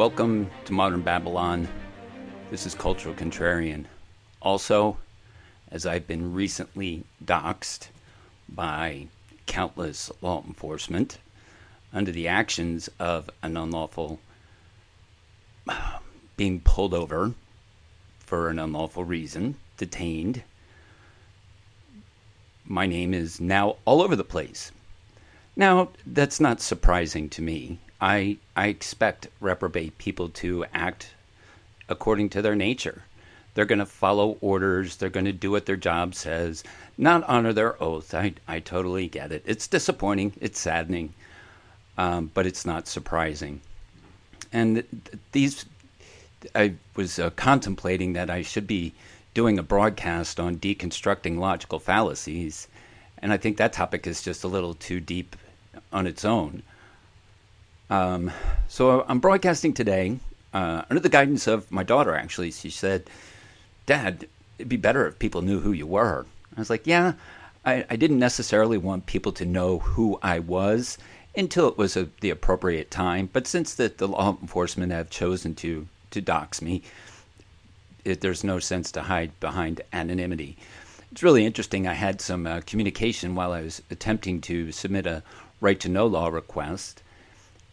Welcome to Modern Babylon. This is Cultural Contrarian. Also, as I've been recently doxxed by countless law enforcement under the actions of an unlawful being pulled over for an unlawful reason, detained. My name is now all over the place. Now, that's not surprising to me. I, I expect reprobate people to act according to their nature. They're going to follow orders. They're going to do what their job says, not honor their oath. I, I totally get it. It's disappointing. It's saddening, um, but it's not surprising. And these, I was uh, contemplating that I should be doing a broadcast on deconstructing logical fallacies, and I think that topic is just a little too deep on its own. Um, so I'm broadcasting today uh, under the guidance of my daughter, actually. She said, Dad, it'd be better if people knew who you were. I was like, Yeah, I, I didn't necessarily want people to know who I was until it was a, the appropriate time. But since the, the law enforcement have chosen to, to dox me, it, there's no sense to hide behind anonymity. It's really interesting. I had some uh, communication while I was attempting to submit a right to know law request,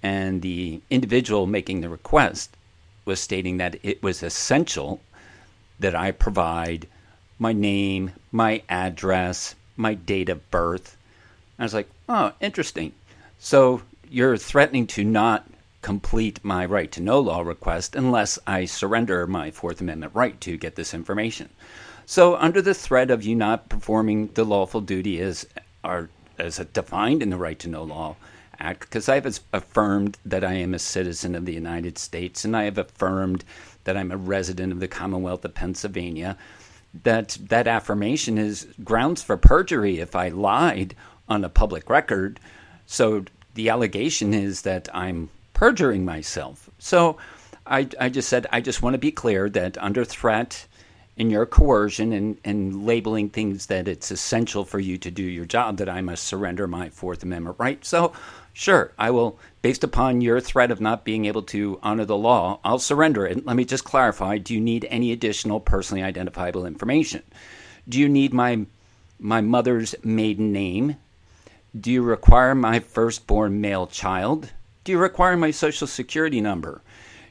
and the individual making the request was stating that it was essential that I provide my name, my address, my date of birth. I was like, oh, interesting. So you're threatening to not complete my right to know law request unless I surrender my Fourth Amendment right to get this information. So, under the threat of you not performing the lawful duty as, are, as defined in the Right to Know Law Act, because I have affirmed that I am a citizen of the United States and I have affirmed that I'm a resident of the Commonwealth of Pennsylvania, that that affirmation is grounds for perjury if I lied on a public record. So the allegation is that I'm perjuring myself. So I, I just said, I just want to be clear that under threat in your coercion and, and labeling things that it's essential for you to do your job, that I must surrender my Fourth Amendment right. So Sure, I will, based upon your threat of not being able to honor the law, I'll surrender it. Let me just clarify do you need any additional personally identifiable information? Do you need my, my mother's maiden name? Do you require my firstborn male child? Do you require my social security number?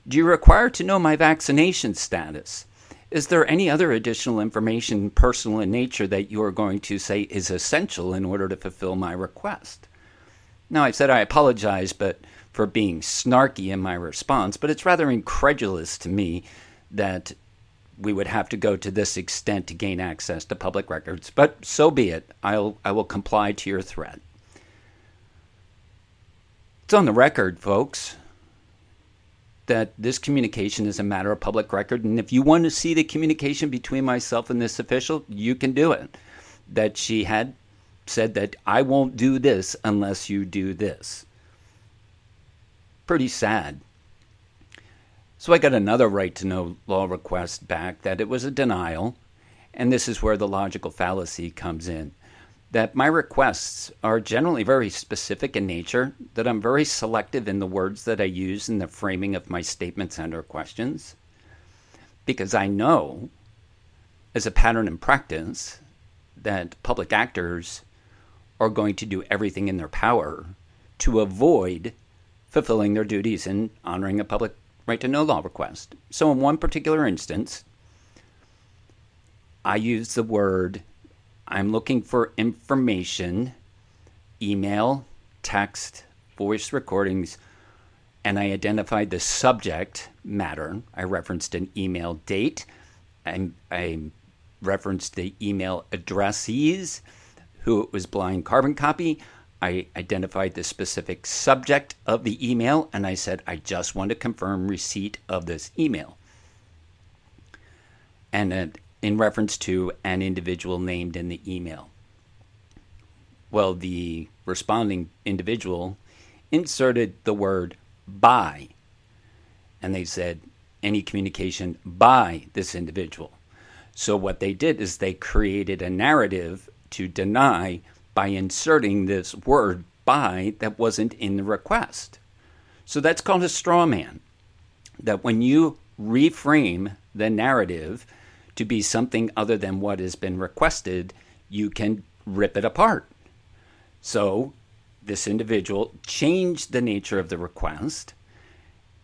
Do you require to know my vaccination status? Is there any other additional information, personal in nature, that you are going to say is essential in order to fulfill my request? Now, I've said I apologize, but for being snarky in my response, but it's rather incredulous to me that we would have to go to this extent to gain access to public records. But so be it. I'll I will comply to your threat. It's on the record, folks, that this communication is a matter of public record, and if you want to see the communication between myself and this official, you can do it. That she had said that I won't do this unless you do this. Pretty sad. So I got another right to know law request back that it was a denial, and this is where the logical fallacy comes in. That my requests are generally very specific in nature, that I'm very selective in the words that I use in the framing of my statements and or questions, because I know, as a pattern in practice, that public actors are going to do everything in their power to avoid fulfilling their duties and honoring a public right to know law request. So, in one particular instance, I use the word I'm looking for information, email, text, voice recordings, and I identified the subject matter. I referenced an email date. I, I referenced the email addressees who it was blind carbon copy. I identified the specific subject of the email and I said, I just want to confirm receipt of this email. And uh, in reference to an individual named in the email. Well, the responding individual inserted the word by, and they said, any communication by this individual. So, what they did is they created a narrative to deny by inserting this word by that wasn't in the request. So that's called a straw man. that when you reframe the narrative to be something other than what has been requested, you can rip it apart. So, this individual changed the nature of the request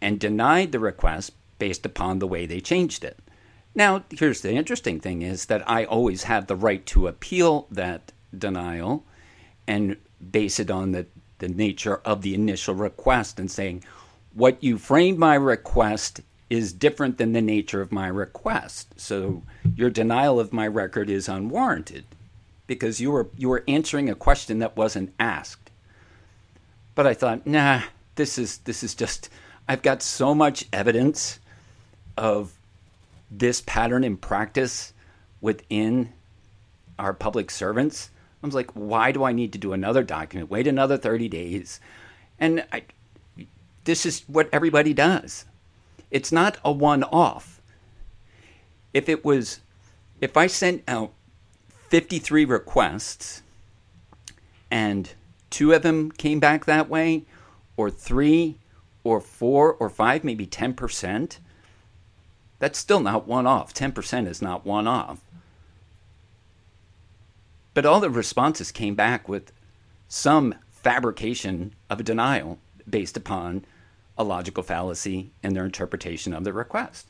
and denied the request based upon the way they changed it. Now, here's the interesting thing is that I always have the right to appeal that denial and base it on the, the nature of the initial request and saying, what you framed my request is different than the nature of my request. So your denial of my record is unwarranted because you were you were answering a question that wasn't asked. But I thought, nah, this is this is just I've got so much evidence of this pattern in practice within our public servants. I was like, why do I need to do another document? Wait another 30 days. And I, this is what everybody does. It's not a one off. If it was, if I sent out 53 requests and two of them came back that way, or three, or four, or five, maybe 10%, that's still not one off. 10% is not one off. But all the responses came back with some fabrication of a denial based upon a logical fallacy in their interpretation of the request.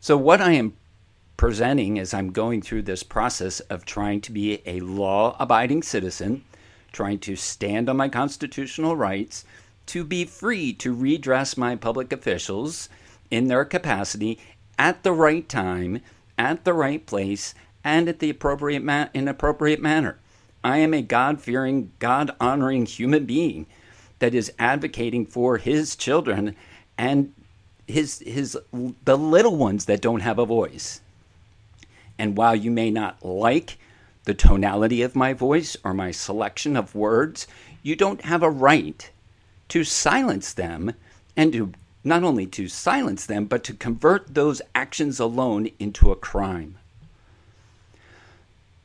So, what I am presenting as I'm going through this process of trying to be a law abiding citizen, trying to stand on my constitutional rights, to be free to redress my public officials in their capacity at the right time, at the right place, and at the appropriate ma- in appropriate manner. I am a God fearing, God honoring human being that is advocating for his children and his his the little ones that don't have a voice. And while you may not like the tonality of my voice or my selection of words, you don't have a right to silence them and to not only to silence them, but to convert those actions alone into a crime.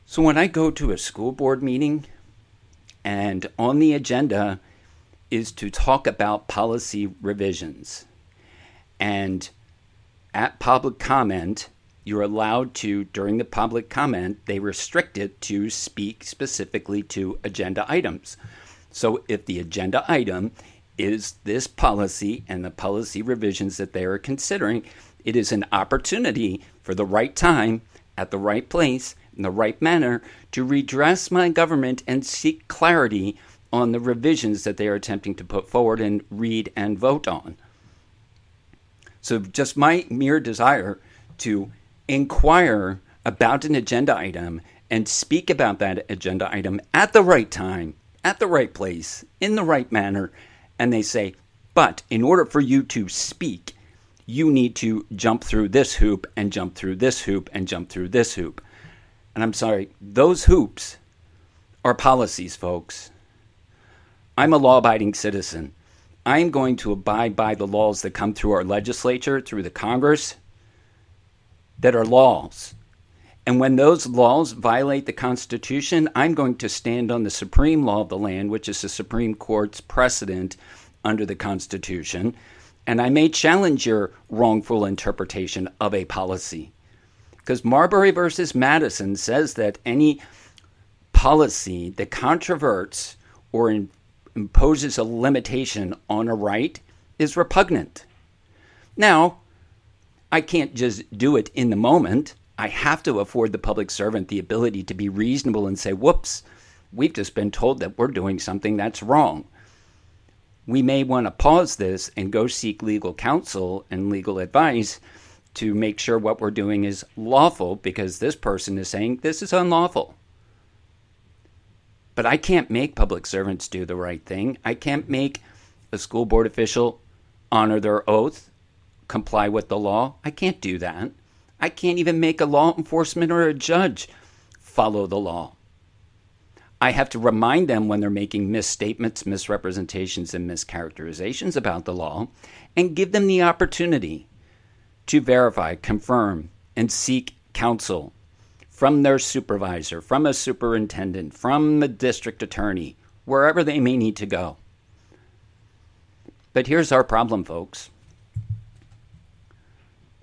So when I go to a school board meeting and on the agenda is to talk about policy revisions. And at public comment, you're allowed to, during the public comment, they restrict it to speak specifically to agenda items. So if the agenda item is this policy and the policy revisions that they are considering, it is an opportunity for the right time, at the right place, in the right manner to redress my government and seek clarity on the revisions that they are attempting to put forward and read and vote on. So, just my mere desire to inquire about an agenda item and speak about that agenda item at the right time, at the right place, in the right manner, and they say, but in order for you to speak, you need to jump through this hoop and jump through this hoop and jump through this hoop. And I'm sorry, those hoops are policies, folks. I'm a law abiding citizen. I am going to abide by the laws that come through our legislature, through the Congress, that are laws. And when those laws violate the Constitution, I'm going to stand on the supreme law of the land, which is the Supreme Court's precedent under the Constitution. And I may challenge your wrongful interpretation of a policy. Because Marbury versus Madison says that any policy that controverts or in, imposes a limitation on a right is repugnant. Now, I can't just do it in the moment. I have to afford the public servant the ability to be reasonable and say, whoops, we've just been told that we're doing something that's wrong. We may want to pause this and go seek legal counsel and legal advice to make sure what we're doing is lawful because this person is saying this is unlawful. But I can't make public servants do the right thing. I can't make a school board official honor their oath, comply with the law. I can't do that. I can't even make a law enforcement or a judge follow the law. I have to remind them when they're making misstatements, misrepresentations, and mischaracterizations about the law and give them the opportunity to verify, confirm, and seek counsel from their supervisor, from a superintendent, from the district attorney, wherever they may need to go. But here's our problem, folks.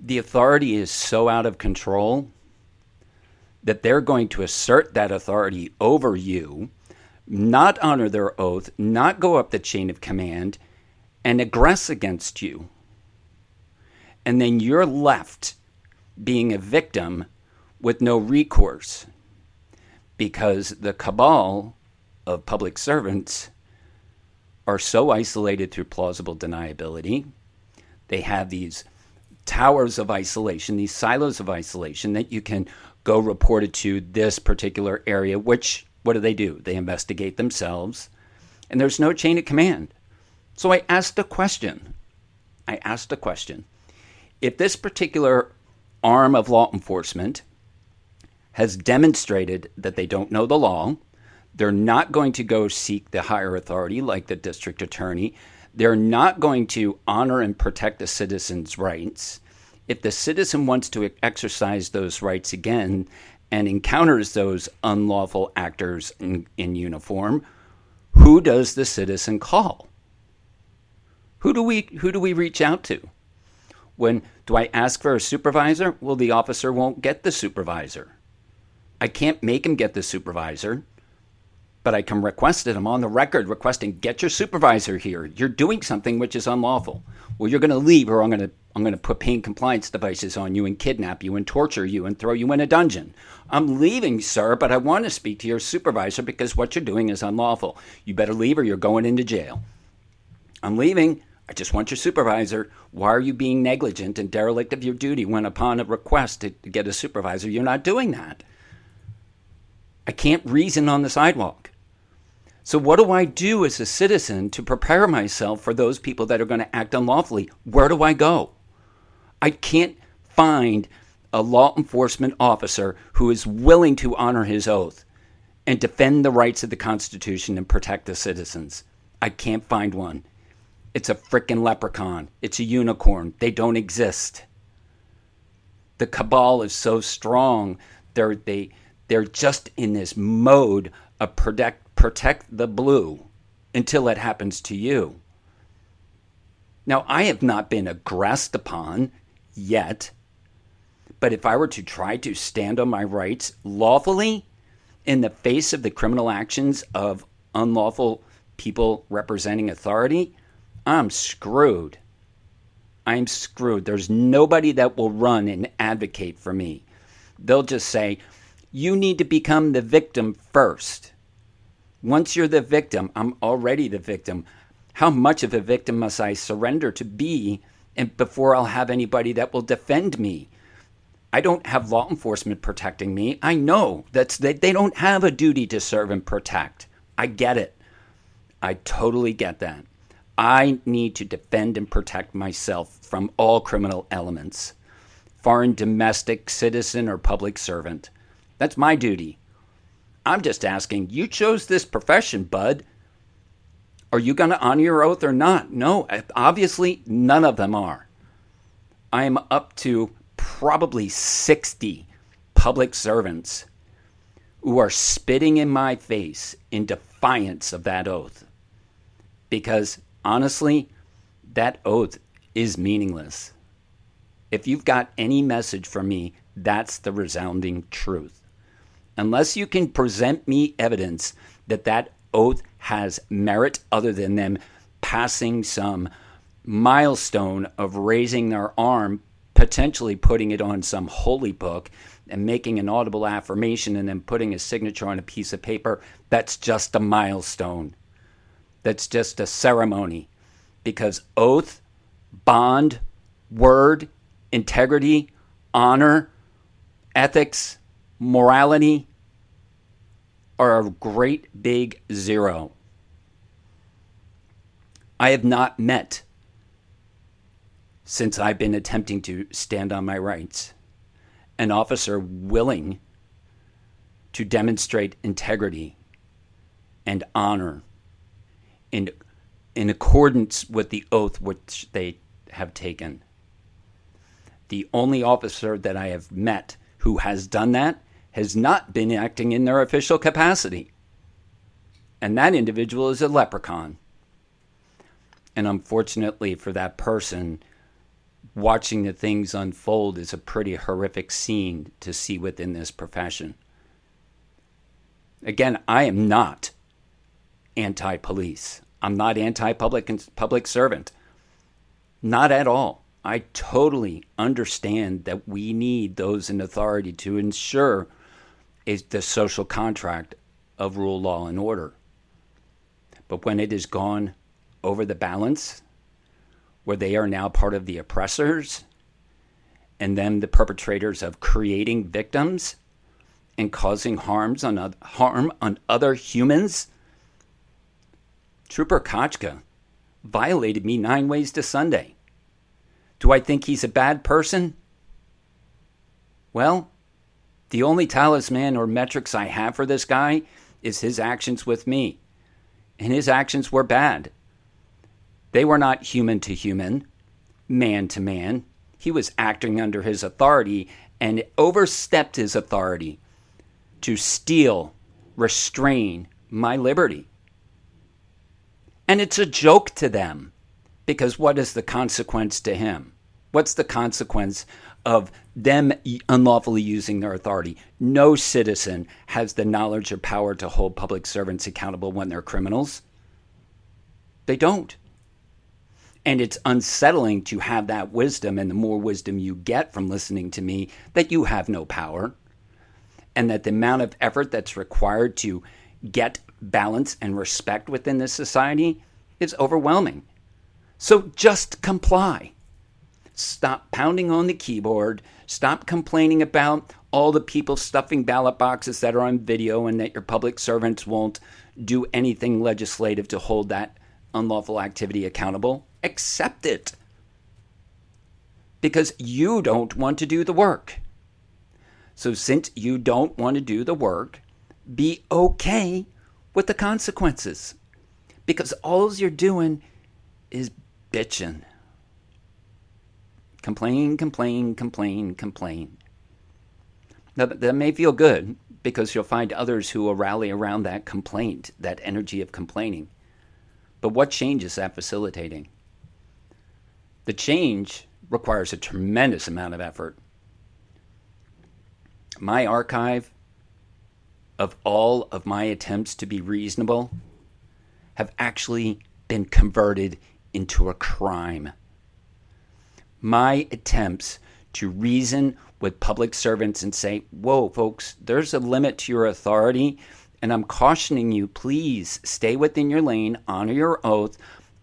The authority is so out of control that they're going to assert that authority over you, not honor their oath, not go up the chain of command, and aggress against you. And then you're left being a victim with no recourse because the cabal of public servants are so isolated through plausible deniability. They have these towers of isolation, these silos of isolation that you can go report it to this particular area, which, what do they do? They investigate themselves, and there's no chain of command. So I asked a question. I asked a question. If this particular arm of law enforcement has demonstrated that they don't know the law, they're not going to go seek the higher authority like the district attorney, they're not going to honor and protect the citizen's rights. If the citizen wants to exercise those rights again and encounters those unlawful actors in, in uniform, who does the citizen call? Who do we who do we reach out to? When do I ask for a supervisor? Well, the officer won't get the supervisor. I can't make him get the supervisor but I can request it. I'm on the record requesting get your supervisor here. You're doing something which is unlawful. Well, you're going to leave, or I'm going to I'm going to put pain compliance devices on you and kidnap you and torture you and throw you in a dungeon. I'm leaving, sir, but I want to speak to your supervisor because what you're doing is unlawful. You better leave or you're going into jail. I'm leaving. I just want your supervisor. Why are you being negligent and derelict of your duty when, upon a request to get a supervisor, you're not doing that? I can't reason on the sidewalk. So, what do I do as a citizen to prepare myself for those people that are going to act unlawfully? Where do I go? I can't find a law enforcement officer who is willing to honor his oath and defend the rights of the Constitution and protect the citizens. I can't find one. It's a frickin' leprechaun. It's a unicorn. They don't exist. The cabal is so strong. They're they they're just in this mode of protect protect the blue until it happens to you. Now, I have not been aggressed upon yet, but if I were to try to stand on my rights lawfully in the face of the criminal actions of unlawful people representing authority, I'm screwed. I'm screwed. There's nobody that will run and advocate for me. They'll just say, you need to become the victim first. Once you're the victim, I'm already the victim. How much of a victim must I surrender to be and before I'll have anybody that will defend me? I don't have law enforcement protecting me. I know that's they, they don't have a duty to serve and protect. I get it. I totally get that. I need to defend and protect myself from all criminal elements, foreign, domestic, citizen, or public servant. That's my duty. I'm just asking, you chose this profession, bud. Are you going to honor your oath or not? No, obviously, none of them are. I am up to probably 60 public servants who are spitting in my face in defiance of that oath. Because honestly, that oath is meaningless. If you've got any message from me, that's the resounding truth unless you can present me evidence that that oath has merit other than them passing some milestone of raising their arm, potentially putting it on some holy book and making an audible affirmation and then putting a signature on a piece of paper, that's just a milestone. That's just a ceremony. Because oath, bond, word, integrity, honor, ethics, morality are a great big zero. I have not met since I've been attempting to stand on my rights an officer willing to demonstrate integrity and honor in, in accordance with the oath which they have taken. The only officer that I have met who has done that has not been acting in their official capacity. And that individual is a leprechaun. And unfortunately for that person, watching the things unfold is a pretty horrific scene to see within this profession. Again, I am not anti police. I'm not anti public public servant. Not at all. I totally understand that we need those in authority to ensure is the social contract of rule, law, and order. But when it is gone over the balance, where they are now part of the oppressors and then the perpetrators of creating victims and causing harms on harm on other humans. Trooper Kochka violated me nine ways to Sunday. Do I think he's a bad person? Well, the only talisman or metrics I have for this guy is his actions with me. And his actions were bad. They were not human to human, man to man. He was acting under his authority and overstepped his authority to steal, restrain my liberty. And it's a joke to them because what is the consequence to him? What's the consequence of them unlawfully using their authority? No citizen has the knowledge or power to hold public servants accountable when they're criminals. They don't. And it's unsettling to have that wisdom, and the more wisdom you get from listening to me, that you have no power. And that the amount of effort that's required to get balance and respect within this society is overwhelming. So just comply. Stop pounding on the keyboard. Stop complaining about all the people stuffing ballot boxes that are on video and that your public servants won't do anything legislative to hold that unlawful activity accountable accept it because you don't want to do the work. So, since you don't want to do the work, be okay with the consequences because all you're doing is bitching. Complain, complain, complain, complain. Now, that may feel good because you'll find others who will rally around that complaint, that energy of complaining. But what change is that facilitating? The change requires a tremendous amount of effort. My archive of all of my attempts to be reasonable have actually been converted into a crime. My attempts to reason with public servants and say, whoa, folks, there's a limit to your authority, and I'm cautioning you, please stay within your lane, honor your oath,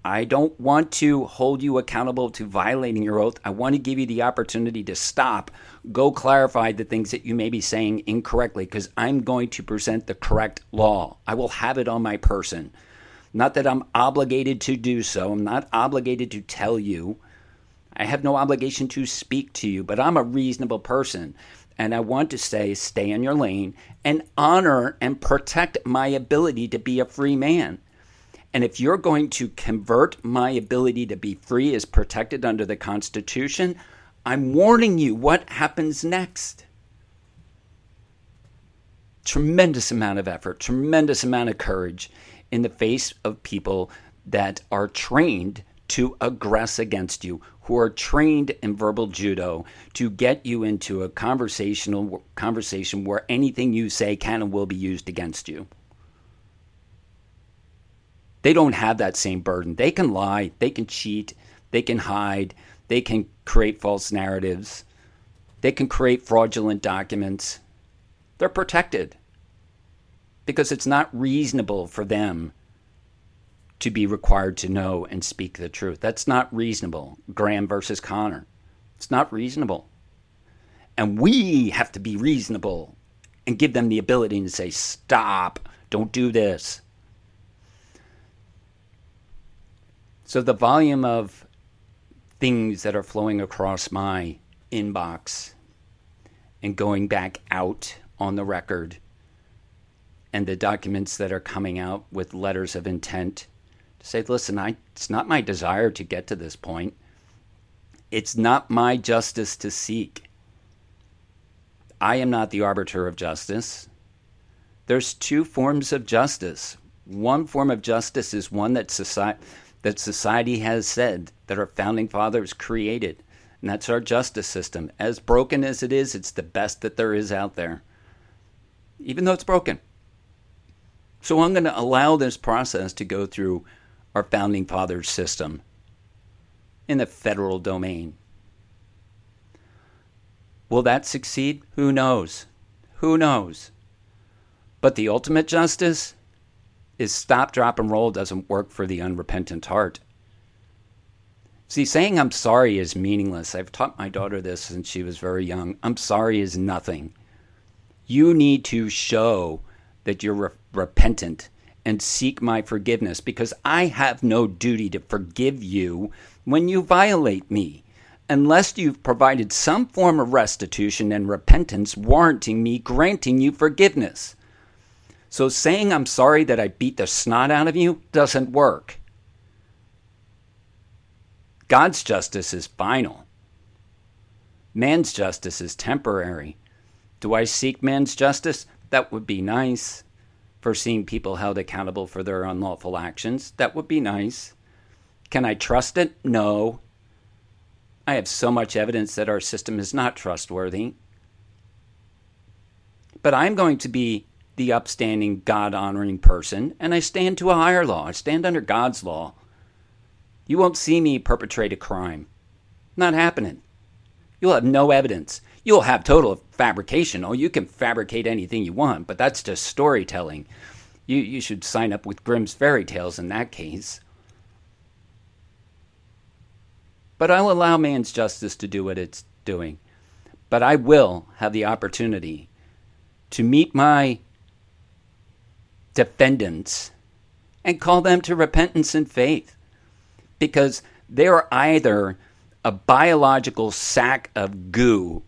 I don't want to hold you accountable to violating your oath. I want to give you the opportunity to stop, go clarify the things that you may be saying incorrectly, because I'm going to present the correct law. I will have it on my person. Not that I'm obligated to do so, I'm not obligated to tell you. I have no obligation to speak to you, but I'm a reasonable person. And I want to say, stay in your lane and honor and protect my ability to be a free man. And if you're going to convert my ability to be free as protected under the Constitution, I'm warning you what happens next. Tremendous amount of effort, tremendous amount of courage in the face of people that are trained to aggress against you, who are trained in verbal judo to get you into a conversational conversation where anything you say can and will be used against you. They don't have that same burden. They can lie, they can cheat, they can hide, they can create false narratives, they can create fraudulent documents. They're protected because it's not reasonable for them to be required to know and speak the truth. That's not reasonable. Graham versus Connor. It's not reasonable. And we have to be reasonable and give them the ability to say, stop, don't do this. So the volume of things that are flowing across my inbox and going back out on the record and the documents that are coming out with letters of intent say, listen, I, it's not my desire to get to this point. It's not my justice to seek. I am not the arbiter of justice. There's two forms of justice. One form of justice is one that society that society has said that our founding fathers created. And that's our justice system. As broken as it is, it's the best that there is out there, even though it's broken. So I'm going to allow this process to go through our founding fathers system in the federal domain. Will that succeed? Who knows? Who knows? But the ultimate justice is stop, drop, and roll doesn't work for the unrepentant heart. See, saying I'm sorry is meaningless. I've taught my daughter this since she was very young. I'm sorry is nothing. You need to show that you're re- repentant and seek my forgiveness because I have no duty to forgive you when you violate me unless you've provided some form of restitution and repentance warranting me granting you forgiveness. So saying I'm sorry that I beat the snot out of you doesn't work. God's justice is final. Man's justice is temporary. Do I seek man's justice? That would be nice. For seeing people held accountable for their unlawful actions, that would be nice. Can I trust it? No. I have so much evidence that our system is not trustworthy. But I'm going to be the upstanding, God honoring person, and I stand to a higher law. I stand under God's law. You won't see me perpetrate a crime. Not happening. You'll have no evidence. You'll have total fabrication. Oh, you can fabricate anything you want, but that's just storytelling. You, you should sign up with Grimm's fairy tales in that case. But I'll allow man's justice to do what it's doing. But I will have the opportunity to meet my defendants and call them to repentance and faith because they're either a biological sack of goo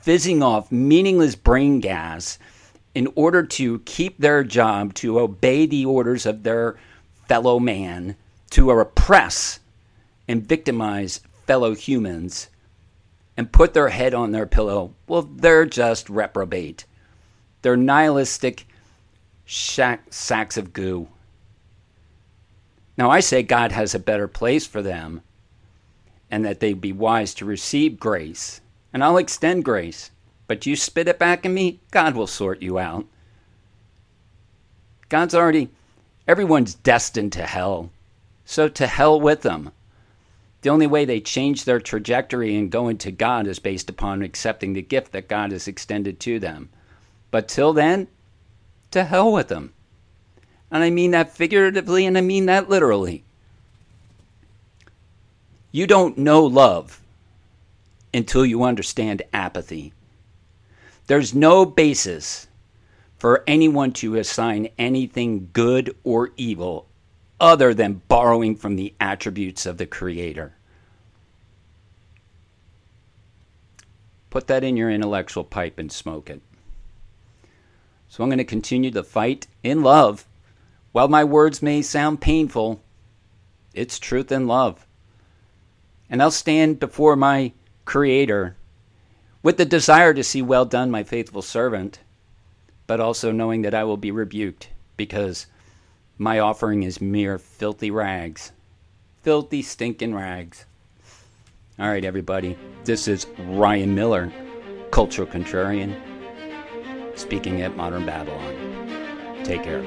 fizzing off meaningless brain gas in order to keep their job, to obey the orders of their fellow man, to oppress and victimize fellow humans, and put their head on their pillow, well, they're just reprobate. They're nihilistic sacks of goo. Now, I say God has a better place for them and that they'd be wise to receive grace. And I'll extend grace. But you spit it back at me, God will sort you out. God's already, everyone's destined to hell. So to hell with them. The only way they change their trajectory and go into God is based upon accepting the gift that God has extended to them. But till then, to hell with them. And I mean that figuratively and I mean that literally. You don't know love until you understand apathy. There's no basis for anyone to assign anything good or evil other than borrowing from the attributes of the Creator. Put that in your intellectual pipe and smoke it. So I'm going to continue the fight in love. While my words may sound painful, it's truth and love. And I'll stand before my Creator with the desire to see well done, my faithful servant, but also knowing that I will be rebuked because my offering is mere filthy rags. Filthy, stinking rags. All right, everybody. This is Ryan Miller, Cultural Contrarian speaking at Modern Babylon. Take care.